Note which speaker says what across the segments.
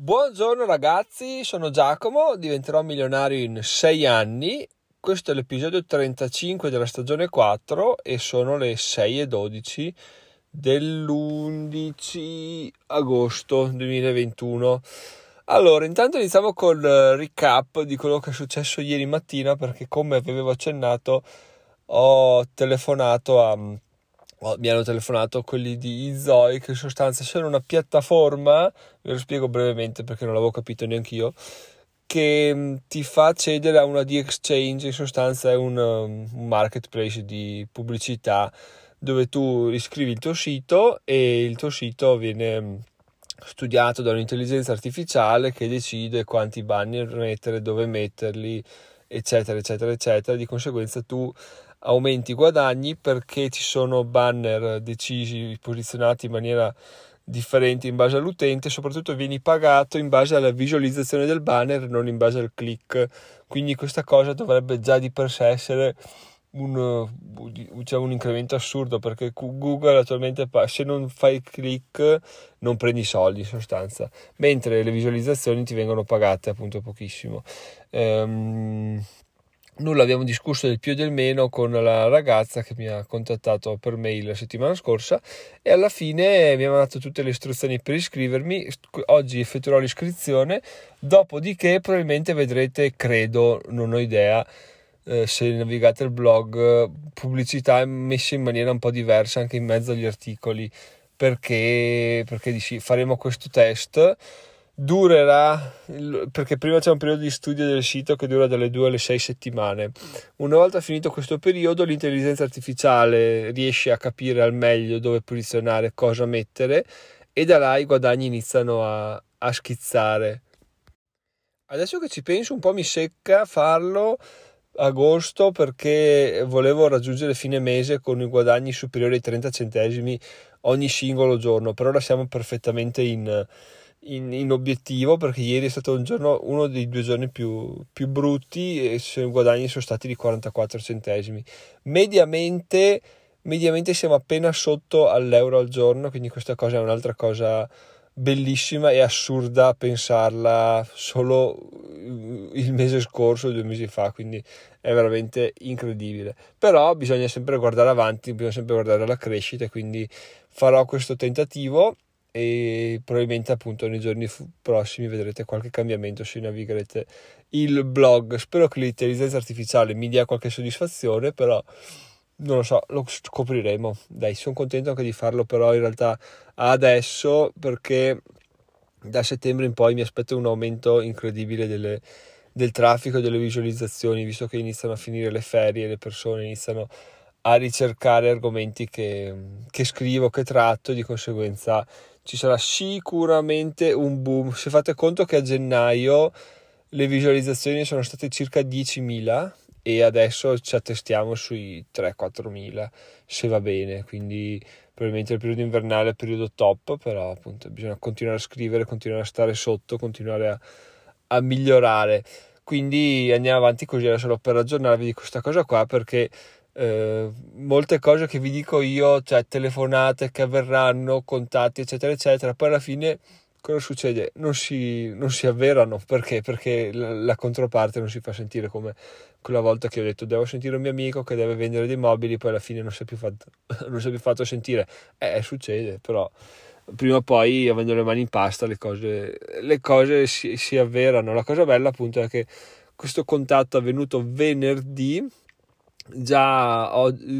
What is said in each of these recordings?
Speaker 1: Buongiorno ragazzi, sono Giacomo, diventerò milionario in 6 anni. Questo è l'episodio 35 della stagione 4 e sono le 6 e 12 dell'11 agosto 2021. Allora, intanto iniziamo col recap di quello che è successo ieri mattina perché come avevo accennato ho telefonato a mi hanno telefonato quelli di Zoe che in sostanza sono una piattaforma, ve lo spiego brevemente perché non l'avevo capito neanche io, che mm, ti fa accedere a una di exchange, in sostanza è un, um, un marketplace di pubblicità dove tu iscrivi il tuo sito e il tuo sito viene mm, studiato da un'intelligenza artificiale che decide quanti banner mettere, dove metterli, eccetera, eccetera, eccetera. Di conseguenza tu aumenti i guadagni perché ci sono banner decisi, posizionati in maniera differente in base all'utente, soprattutto vieni pagato in base alla visualizzazione del banner, non in base al click. Quindi questa cosa dovrebbe già di per sé essere un, diciamo, un incremento assurdo perché Google attualmente se non fai click non prendi soldi in sostanza, mentre le visualizzazioni ti vengono pagate appunto pochissimo. Ehm, nulla abbiamo discusso del più e del meno con la ragazza che mi ha contattato per mail la settimana scorsa e alla fine mi ha dato tutte le istruzioni per iscrivermi oggi effettuerò l'iscrizione dopodiché probabilmente vedrete credo non ho idea eh, se navigate il blog pubblicità messe in maniera un po' diversa anche in mezzo agli articoli perché, perché faremo questo test durerà perché prima c'è un periodo di studio del sito che dura dalle 2 alle 6 settimane. Una volta finito questo periodo, l'intelligenza artificiale riesce a capire al meglio dove posizionare, cosa mettere e da là i guadagni iniziano a, a schizzare. Adesso che ci penso, un po' mi secca farlo agosto perché volevo raggiungere fine mese con i guadagni superiori ai 30 centesimi ogni singolo giorno, però ora siamo perfettamente in in, in, obiettivo perché ieri è stato un giorno, uno dei due giorni più, più brutti e i guadagni sono stati di 44 centesimi. Mediamente, mediamente siamo appena sotto all'euro al giorno, quindi questa cosa è un'altra cosa bellissima e assurda pensarla solo il mese scorso, due mesi fa, quindi è veramente incredibile. Però bisogna sempre guardare avanti, bisogna sempre guardare la crescita, quindi farò questo tentativo e probabilmente appunto nei giorni prossimi vedrete qualche cambiamento se navigherete il blog. Spero che l'intelligenza artificiale mi dia qualche soddisfazione, però non lo so, lo scopriremo. Dai, sono contento anche di farlo, però in realtà adesso perché da settembre in poi mi aspetto un aumento incredibile delle, del traffico e delle visualizzazioni, visto che iniziano a finire le ferie, le persone iniziano a ricercare argomenti che, che scrivo, che tratto, di conseguenza ci sarà sicuramente un boom. Se fate conto che a gennaio le visualizzazioni sono state circa 10.000 e adesso ci attestiamo sui 3-4.000 se va bene, quindi probabilmente il periodo invernale è il periodo top, però appunto bisogna continuare a scrivere, continuare a stare sotto, continuare a, a migliorare. Quindi andiamo avanti così era solo per aggiornarvi di questa cosa qua perché eh, molte cose che vi dico io, cioè telefonate che avverranno, contatti, eccetera, eccetera, poi alla fine cosa succede? Non si, non si avverano perché? Perché la, la, controparte non si fa sentire come quella volta che ho detto devo sentire un mio amico che deve vendere dei mobili, poi alla fine non si è più fatto, è più fatto sentire. Eh, succede, però prima o poi avendo le mani in pasta le cose, le cose si, si avverano. La cosa bella appunto è che questo contatto è avvenuto venerdì già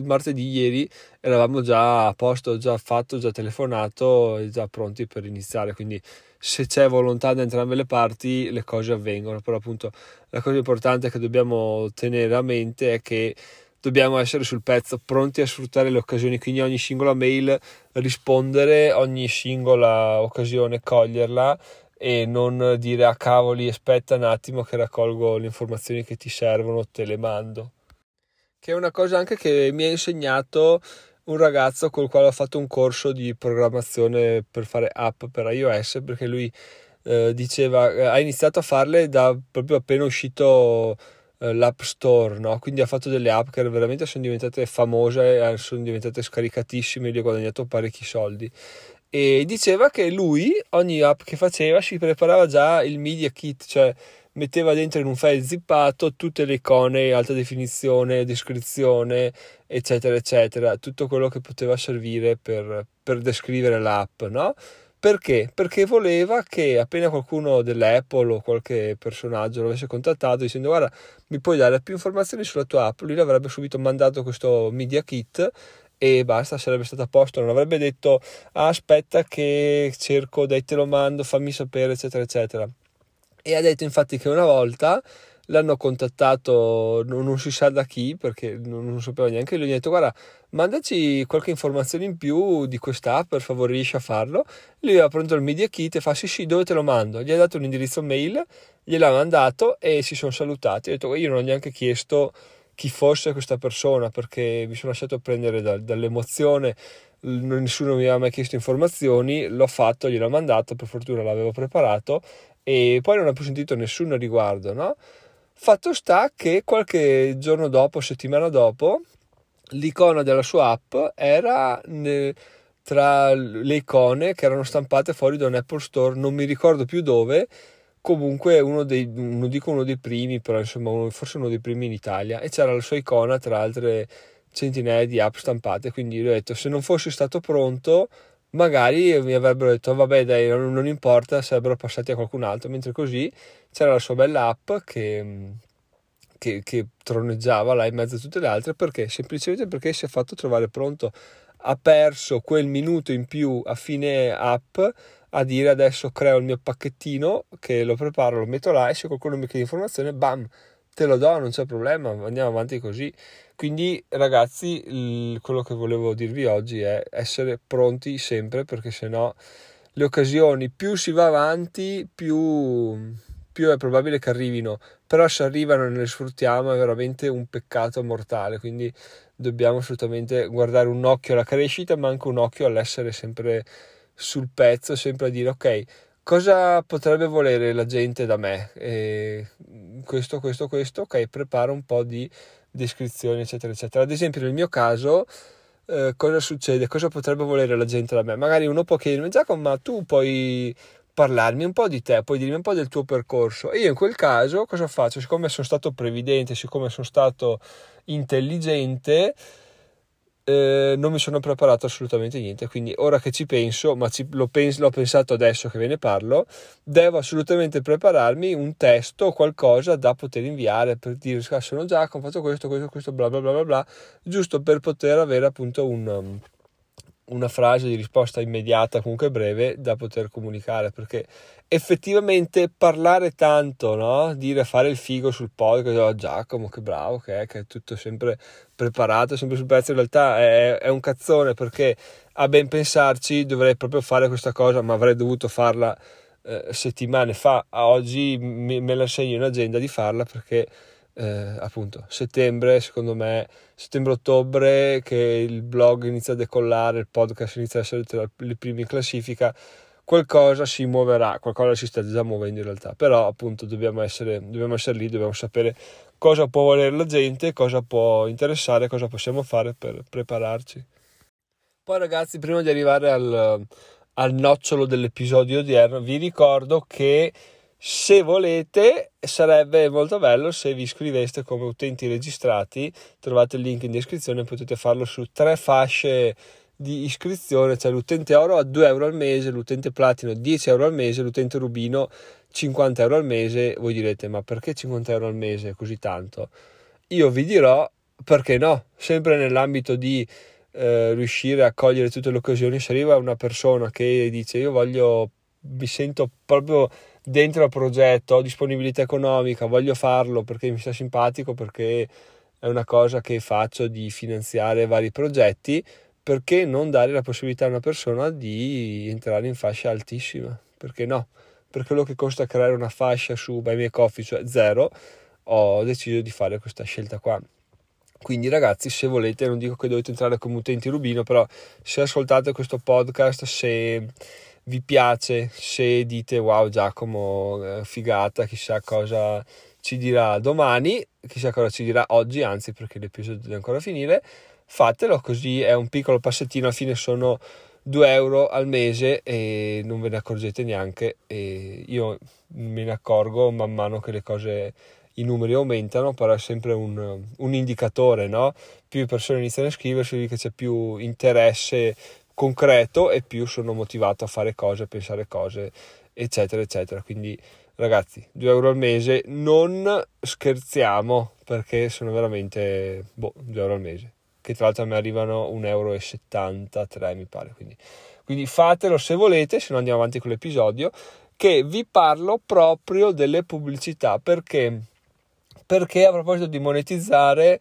Speaker 1: martedì ieri eravamo già a posto, già fatto, già telefonato e già pronti per iniziare. Quindi se c'è volontà da entrambe le parti le cose avvengono. Però appunto la cosa importante che dobbiamo tenere a mente è che dobbiamo essere sul pezzo, pronti a sfruttare le occasioni. Quindi ogni singola mail rispondere, ogni singola occasione coglierla e non dire a ah, cavoli aspetta un attimo che raccolgo le informazioni che ti servono, te le mando che è una cosa anche che mi ha insegnato un ragazzo col quale ho fatto un corso di programmazione per fare app per iOS perché lui eh, diceva eh, ha iniziato a farle da proprio appena uscito eh, l'app store no? quindi ha fatto delle app che veramente sono diventate famose eh, sono diventate scaricatissime gli ho guadagnato parecchi soldi e diceva che lui ogni app che faceva si preparava già il media kit, cioè metteva dentro in un file zippato tutte le icone, alta definizione, descrizione, eccetera, eccetera, tutto quello che poteva servire per, per descrivere l'app, no? Perché? Perché voleva che appena qualcuno dell'Apple o qualche personaggio lo avesse contattato dicendo guarda mi puoi dare più informazioni sulla tua app, lui l'avrebbe subito mandato questo media kit e basta, sarebbe stato a posto, non avrebbe detto ah, aspetta che cerco, dai te lo mando, fammi sapere eccetera eccetera. E ha detto infatti che una volta l'hanno contattato non, si sa da chi perché non, non sapeva neanche lui, gli ha detto guarda mandaci qualche informazione in più di quest'app per favore riesci a farlo. Lui aveva pronto il media kit e fa sì sì dove te lo mando? Gli ha dato un indirizzo mail gliel'ha mandato e si sono salutati. Ha detto io non ho neanche chiesto chi fosse questa persona perché mi sono lasciato prendere da, dall'emozione. Nessuno mi aveva mai chiesto informazioni l'ho fatto gliel'ho mandato per fortuna l'avevo preparato e poi non ho più sentito nessuno a riguardo no? Fatto sta che qualche giorno dopo, settimana dopo, l'icona della sua app era tra le icone che erano stampate fuori da un Apple Store, non mi ricordo più dove, comunque uno dei, non dico uno dei primi, però insomma forse uno dei primi in Italia, e c'era la sua icona tra altre centinaia di app stampate, quindi gli ho detto se non fossi stato pronto magari mi avrebbero detto vabbè dai non, importa sarebbero passati a qualcun altro mentre così c'era la sua bella app che, che, che troneggiava là in mezzo a tutte le altre perché semplicemente perché si è fatto trovare pronto ha perso quel minuto in più a fine app a dire adesso creo il mio pacchettino che lo preparo lo metto là e se qualcuno mi chiede informazione bam te lo do non c'è problema andiamo avanti così. Quindi ragazzi, il, quello che volevo dirvi oggi è essere pronti sempre perché sennò le occasioni più si va avanti, più, più è probabile che arrivino, però se arrivano e ne le sfruttiamo è veramente un peccato mortale, quindi dobbiamo assolutamente guardare un occhio alla crescita, ma anche un occhio all'essere sempre sul pezzo, sempre a dire ok, cosa potrebbe volere la gente da me? E questo, questo, questo, ok, prepara un po' di descrizioni, eccetera, eccetera. Ad esempio, nel mio caso, eh, cosa succede? Cosa potrebbe volere la gente da me? Magari uno può chiedermi, Giacomo, ma tu puoi parlarmi un po' di te, puoi dirmi un po' del tuo percorso. E io in quel caso cosa faccio? Siccome sono stato previdente, siccome sono stato intelligente, eh, non mi sono preparato assolutamente niente. Quindi ora che ci penso, ma ci, pens- l'ho pensato adesso che ve ne parlo, devo assolutamente prepararmi un testo o qualcosa da poter inviare per dire ah, sono Giacomo, ho fatto questo, questo, questo, bla bla bla bla bla, giusto per poter avere appunto un una frase di risposta immediata, comunque breve, da poter comunicare, perché effettivamente parlare tanto, no? dire fare il figo sul podcast, oh, Giacomo che bravo che è, che è tutto sempre preparato, sempre sul pezzo, in realtà è, è un cazzone perché a ben pensarci dovrei proprio fare questa cosa, ma avrei dovuto farla eh, settimane fa, a oggi me, me la segno in agenda di farla perché eh, appunto settembre, secondo me, settembre-ottobre che il blog inizia a decollare, il podcast inizia a essere tra le prime in classifica, qualcosa si muoverà, qualcosa si sta già muovendo in realtà, però appunto dobbiamo essere, dobbiamo essere lì, dobbiamo sapere cosa può volere la gente, cosa può interessare, cosa possiamo fare per prepararci. Poi ragazzi, prima di arrivare al, al nocciolo dell'episodio odierno, vi ricordo che se volete, sarebbe molto bello se vi iscriveste come utenti registrati. Trovate il link in descrizione, potete farlo su tre fasce di iscrizione, cioè l'utente oro a 2 euro al mese, l'utente platino 10 euro al mese, l'utente rubino 50 euro al mese. Voi direte, ma perché 50 euro al mese così tanto? Io vi dirò perché no, sempre nell'ambito di eh, riuscire a cogliere tutte le occasioni. Se arriva una persona che dice io voglio, mi sento proprio dentro al progetto, ho disponibilità economica, voglio farlo perché mi sta simpatico, perché è una cosa che faccio di finanziare vari progetti, perché non dare la possibilità a una persona di entrare in fascia altissima? Perché no? Per quello che costa creare una fascia su Buy Me Coffee, cioè zero, ho deciso di fare questa scelta qua. Quindi ragazzi, se volete, non dico che dovete entrare come utenti Rubino, però se ascoltate questo podcast, se vi piace, se dite wow Giacomo, eh, figata, chissà cosa ci dirà domani, chissà cosa ci dirà oggi, anzi perché l'episodio deve ancora finire, fatelo così è un piccolo passettino, alla fine sono 2 euro al mese e non ve ne accorgete neanche e io me ne accorgo man mano che le cose i numeri aumentano, però è sempre un, un indicatore, no? Più persone iniziano a iscriversi, che c'è più interesse concreto e più sono motivato a fare cose, a pensare cose, eccetera, eccetera. Quindi ragazzi, 2 euro al mese, non scherziamo perché sono veramente, boh, 2 euro al mese, che tra l'altro mi arrivano 1,73 euro mi pare, quindi, quindi fatelo se volete, se no andiamo avanti con l'episodio, che vi parlo proprio delle pubblicità, perché, perché a proposito di monetizzare...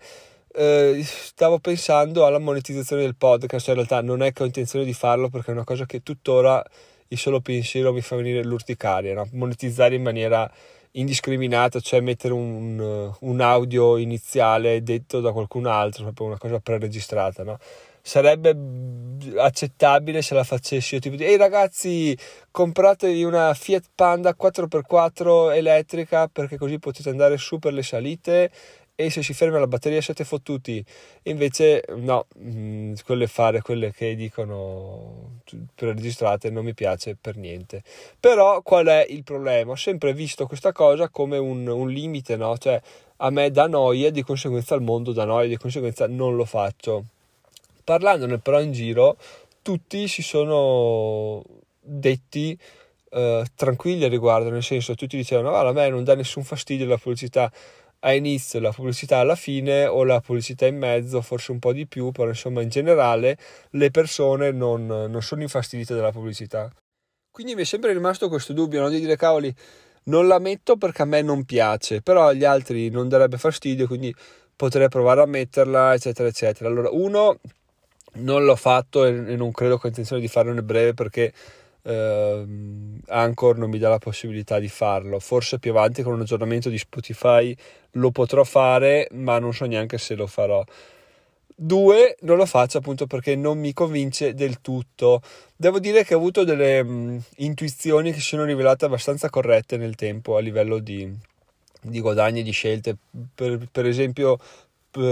Speaker 1: Eh, stavo pensando alla monetizzazione del podcast, in realtà non è che ho intenzione di farlo perché è una cosa che tuttora il solo pensiero mi fa venire l'urticaria, no? monetizzare in maniera indiscriminata, cioè mettere un, un, audio iniziale detto da qualcun altro, proprio una cosa preregistrata, no? Sarebbe accettabile se la facessi io, tipo di, ehi ragazzi, compratevi una Fiat Panda 4x4 elettrica perché così potete andare su per le salite e se si ferma la batteria siete fottuti. Invece no, mh, mm, quelle fare quelle che dicono preregistrate non mi piace per niente. Però qual è il problema? Ho sempre visto questa cosa come un, un limite, no? Cioè a me dà noia, di conseguenza al mondo dà noia, di conseguenza non lo faccio. Parlandone però in giro, tutti si sono detti eh, tranquilli a riguardo, nel senso tutti dicevano, ah, a me non dà nessun fastidio la pubblicità a inizio, la pubblicità alla fine o la pubblicità in mezzo, forse un po' di più, però insomma in generale le persone non, non sono infastidite dalla pubblicità. Quindi mi è sempre rimasto questo dubbio no? di dire cavoli, non la metto perché a me non piace, però agli altri non darebbe fastidio, quindi potrei provare a metterla, eccetera, eccetera. Allora, uno, non l'ho fatto e non credo che ho intenzione di farlo nel breve perché eh, Anchor non mi dà la possibilità di farlo. Forse più avanti con un aggiornamento di Spotify lo potrò fare, ma non so neanche se lo farò. Due, non lo faccio appunto perché non mi convince del tutto. Devo dire che ho avuto delle mh, mm, intuizioni che si sono rivelate abbastanza corrette nel tempo a livello di, di guadagni e di scelte. Per, per esempio,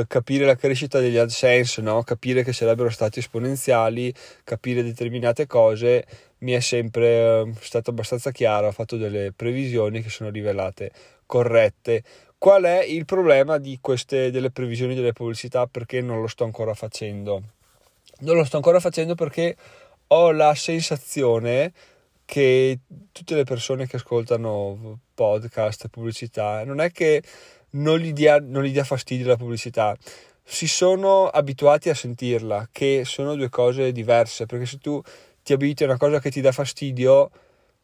Speaker 1: capire la crescita degli AdSense, no? capire che sarebbero stati esponenziali, capire determinate cose, mi è sempre ehm, stato abbastanza chiaro, ho fatto delle previsioni che sono rivelate corrette. Qual è il problema di queste delle previsioni delle pubblicità? Perché non lo sto ancora facendo? Non lo sto ancora facendo perché ho la sensazione che tutte le persone che ascoltano podcast, pubblicità, non è che non gli dia, non gli dia fastidio la pubblicità, si sono abituati a sentirla, che sono due cose diverse, perché se tu ti abiti a una cosa che ti dà fastidio,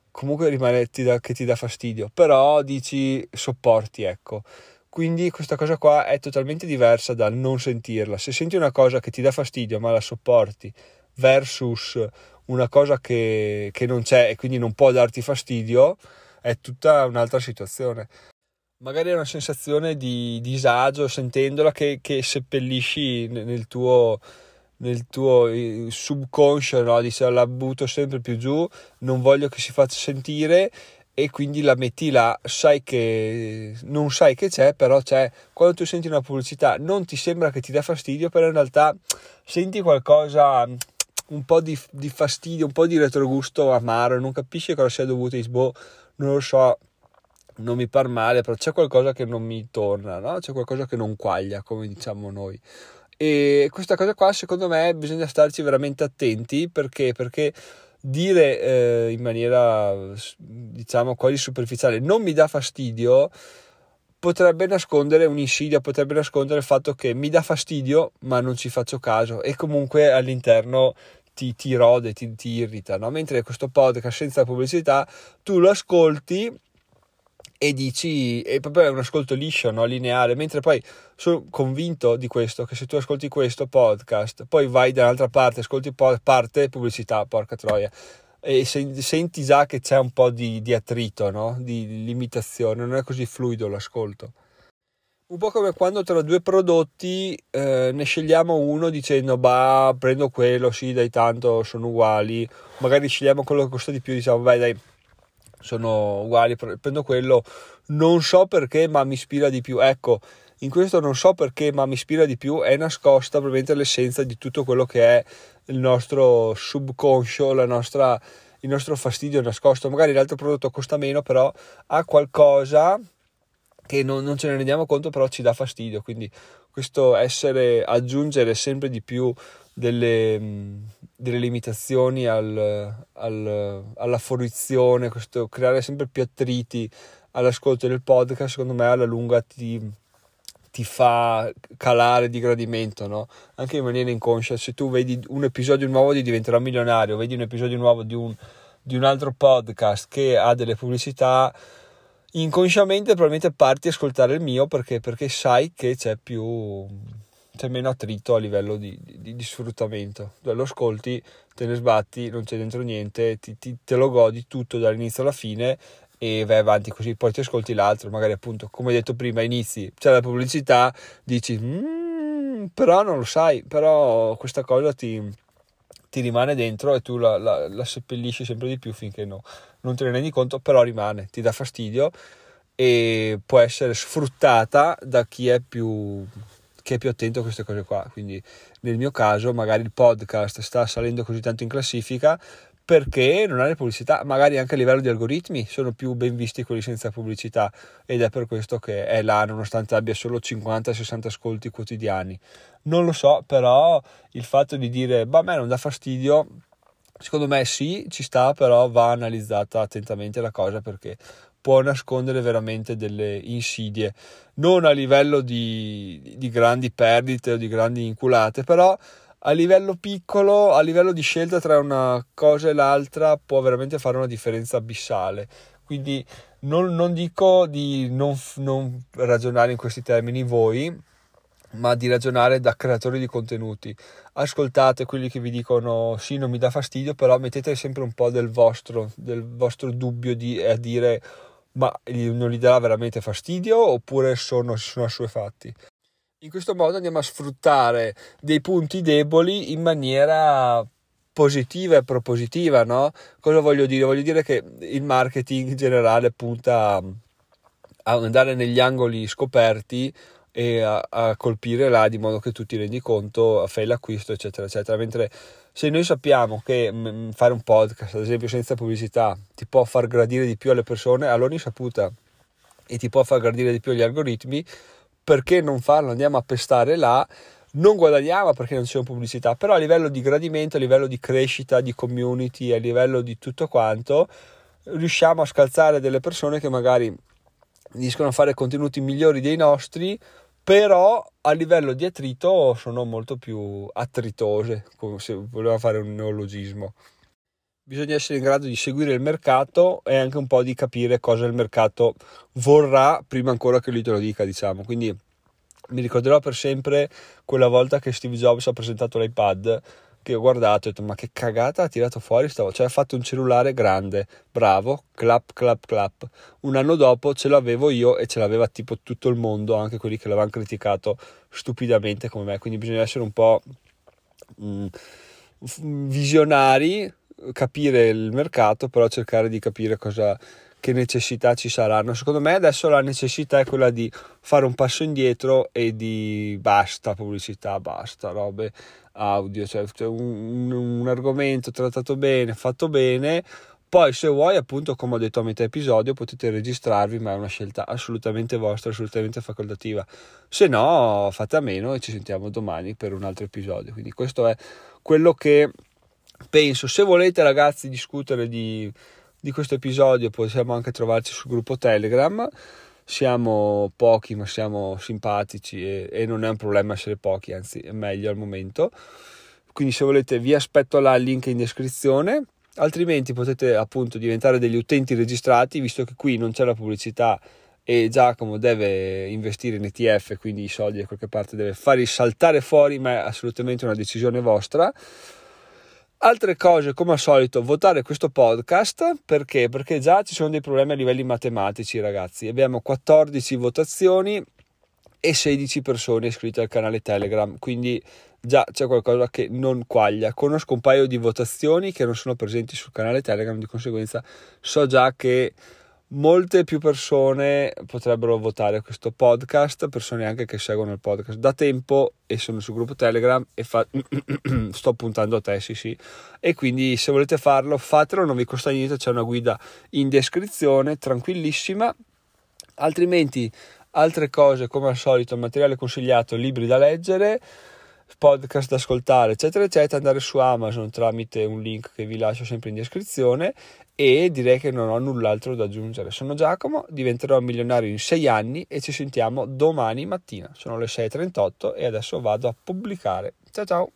Speaker 1: comunque rimane ti dà, che ti dà fastidio, però dici sopporti, ecco. Quindi questa cosa qua è totalmente diversa dal non sentirla. Se senti una cosa che ti dà fastidio ma la sopporti versus una cosa che, che non c'è e quindi non può darti fastidio, è tutta un'altra situazione magari è una sensazione di disagio sentendola che, che seppellisci nel tuo, nel tuo subconscio, no? dice la butto sempre più giù, non voglio che si faccia sentire e quindi la metti là, sai che non sai che c'è, però c'è. Quando tu senti una pubblicità non ti sembra che ti dà fastidio, però in realtà senti qualcosa un po' di, di fastidio, un po' di retrogusto amaro, non capisci cosa sia dovuto, boh, non lo so, non mi par male, però c'è qualcosa che non mi torna, no? c'è qualcosa che non quaglia, come diciamo noi. E questa cosa qua, secondo me, bisogna starci veramente attenti perché, perché dire eh, in maniera, diciamo, quasi superficiale non mi dà fastidio potrebbe nascondere un'insidia, potrebbe nascondere il fatto che mi dà fastidio ma non ci faccio caso e comunque all'interno ti, ti rode, ti, ti irrita, no? mentre questo podcast senza pubblicità tu lo ascolti e dici, è proprio un ascolto liscio, no? lineare, mentre poi sono convinto di questo, che se tu ascolti questo podcast, poi vai dall'altra parte, ascolti po- parte pubblicità, porca troia, e se, senti già che c'è un po' di, di attrito, no? di limitazione, non è così fluido l'ascolto. Un po' come quando tra due prodotti eh, ne scegliamo uno dicendo bah prendo quello, sì dai tanto sono uguali, magari scegliamo quello che costa di più, diciamo vai dai sono uguali, prendo quello, non so perché, ma mi ispira di più. Ecco, in questo non so perché, ma mi ispira di più, è nascosta probabilmente l'essenza di tutto quello che è il nostro subconscio, nostra, il nostro fastidio nascosto. Magari l'altro prodotto costa meno, però ha qualcosa che non, non ce ne rendiamo conto, però ci dà fastidio. Quindi questo essere, aggiungere sempre di più delle, delle limitazioni al, al, alla fruizione, questo creare sempre più attriti all'ascolto del podcast, secondo me alla lunga ti, ti fa calare di gradimento, no? Anche in maniera inconscia. Se tu vedi un episodio nuovo di Diventerò Milionario, vedi un episodio nuovo di un, di un altro podcast che ha delle pubblicità, inconsciamente probabilmente parti a ascoltare il mio perché, perché sai che c'è più c'è meno attrito a livello di, di, di sfruttamento. Cioè, lo ascolti, te ne sbatti, non c'è dentro niente, ti, ti, te lo godi tutto dall'inizio alla fine e vai avanti così, poi ti ascolti l'altro, magari appunto, come detto prima, inizi, c'è la pubblicità, dici, mm, però non lo sai, però questa cosa ti, ti rimane dentro e tu la, la, la, seppellisci sempre di più finché no, non te ne rendi conto, però rimane, ti dà fastidio e può essere sfruttata da chi è più, chi è più attento a queste cose qua. Quindi nel mio caso magari il podcast sta salendo così tanto in classifica perché non ha le pubblicità, magari anche a livello di algoritmi sono più ben visti quelli senza pubblicità ed è per questo che è là nonostante abbia solo 50-60 ascolti quotidiani. Non lo so, però il fatto di dire, bah, a me non dà fastidio, secondo me sì, ci sta, però va analizzata attentamente la cosa perché può nascondere veramente delle insidie, non a livello di, di grandi perdite o di grandi inculate, però a livello piccolo, a livello di scelta tra una cosa e l'altra, può veramente fare una differenza abissale. Quindi non, non dico di non, non, ragionare in questi termini voi, ma di ragionare da creatori di contenuti. Ascoltate quelli che vi dicono sì, non mi dà fastidio, però mettete sempre un po' del vostro, del vostro dubbio di, a dire ma non gli darà veramente fastidio oppure sono, sono assuefatti. In questo modo andiamo a sfruttare dei punti deboli in maniera positiva e propositiva, no? Cosa voglio dire? Voglio dire che il marketing in generale punta a andare negli angoli scoperti e a, a, colpire là di modo che tu ti rendi conto, fai l'acquisto, eccetera, eccetera. Mentre se noi sappiamo che mh, fare un podcast, ad esempio senza pubblicità, ti può far gradire di più alle persone, allora insaputa e ti può far gradire di più agli algoritmi, perché non farlo? Andiamo a pestare là, non guadagniamo perché non c'è pubblicità, però a livello di gradimento, a livello di crescita, di community, a livello di tutto quanto, riusciamo a scalzare delle persone che magari riescono a fare contenuti migliori dei nostri, però a livello di attrito sono molto più attritose, come se voleva fare un neologismo bisogna essere in grado di seguire il mercato e anche un po' di capire cosa il mercato vorrà prima ancora che lui te lo dica, diciamo. Quindi mi ricorderò per sempre quella volta che Steve Jobs ha presentato l'iPad che ho guardato e ho detto ma che cagata ha tirato fuori stavo cioè ha fatto un cellulare grande bravo clap clap clap. Un anno dopo ce l'avevo io e ce l'aveva tipo tutto il mondo anche quelli che l'avevano criticato stupidamente come me. Quindi bisogna essere un po' mh, mm, visionari capire il mercato, però cercare di capire cosa, che necessità ci saranno. Secondo me adesso la necessità è quella di fare un passo indietro e di basta pubblicità, basta robe audio, cioè, cioè un, un, argomento trattato bene, fatto bene. Poi se vuoi, appunto, come ho detto a metà episodio, potete registrarvi, ma è una scelta assolutamente vostra, assolutamente facoltativa. Se no, fate a meno e ci sentiamo domani per un altro episodio. Quindi questo è quello che penso se volete ragazzi discutere di, di questo episodio possiamo anche trovarci sul gruppo telegram. Siamo pochi ma siamo simpatici e, e, non è un problema essere pochi anzi è meglio al momento. Quindi se volete vi aspetto là il link in descrizione. Altrimenti potete appunto diventare degli utenti registrati visto che qui non c'è la pubblicità e Giacomo deve investire in ETF quindi i soldi da qualche parte deve farli saltare fuori ma è assolutamente una decisione vostra Altre cose, come al solito, votare questo podcast perché? Perché già ci sono dei problemi a livelli matematici, ragazzi. Abbiamo 14 votazioni e 16 persone iscritte al canale Telegram, quindi già c'è qualcosa che non quaglia. Conosco un paio di votazioni che non sono presenti sul canale Telegram, di conseguenza so già che molte più persone potrebbero votare questo podcast, persone anche che seguono il podcast da tempo e sono sul gruppo Telegram e fa... sto puntando a te, sì sì. E quindi se volete farlo, fatelo, non vi costa niente, c'è una guida in descrizione, tranquillissima. Altrimenti altre cose come al solito, materiale consigliato, libri da leggere podcast da ascoltare, eccetera, eccetera, andare su Amazon tramite un link che vi lascio sempre in descrizione e direi che non ho null'altro da aggiungere. Sono Giacomo, diventerò milionario in sei anni e ci sentiamo domani mattina. Sono le 6.38 e adesso vado a pubblicare. Ciao ciao!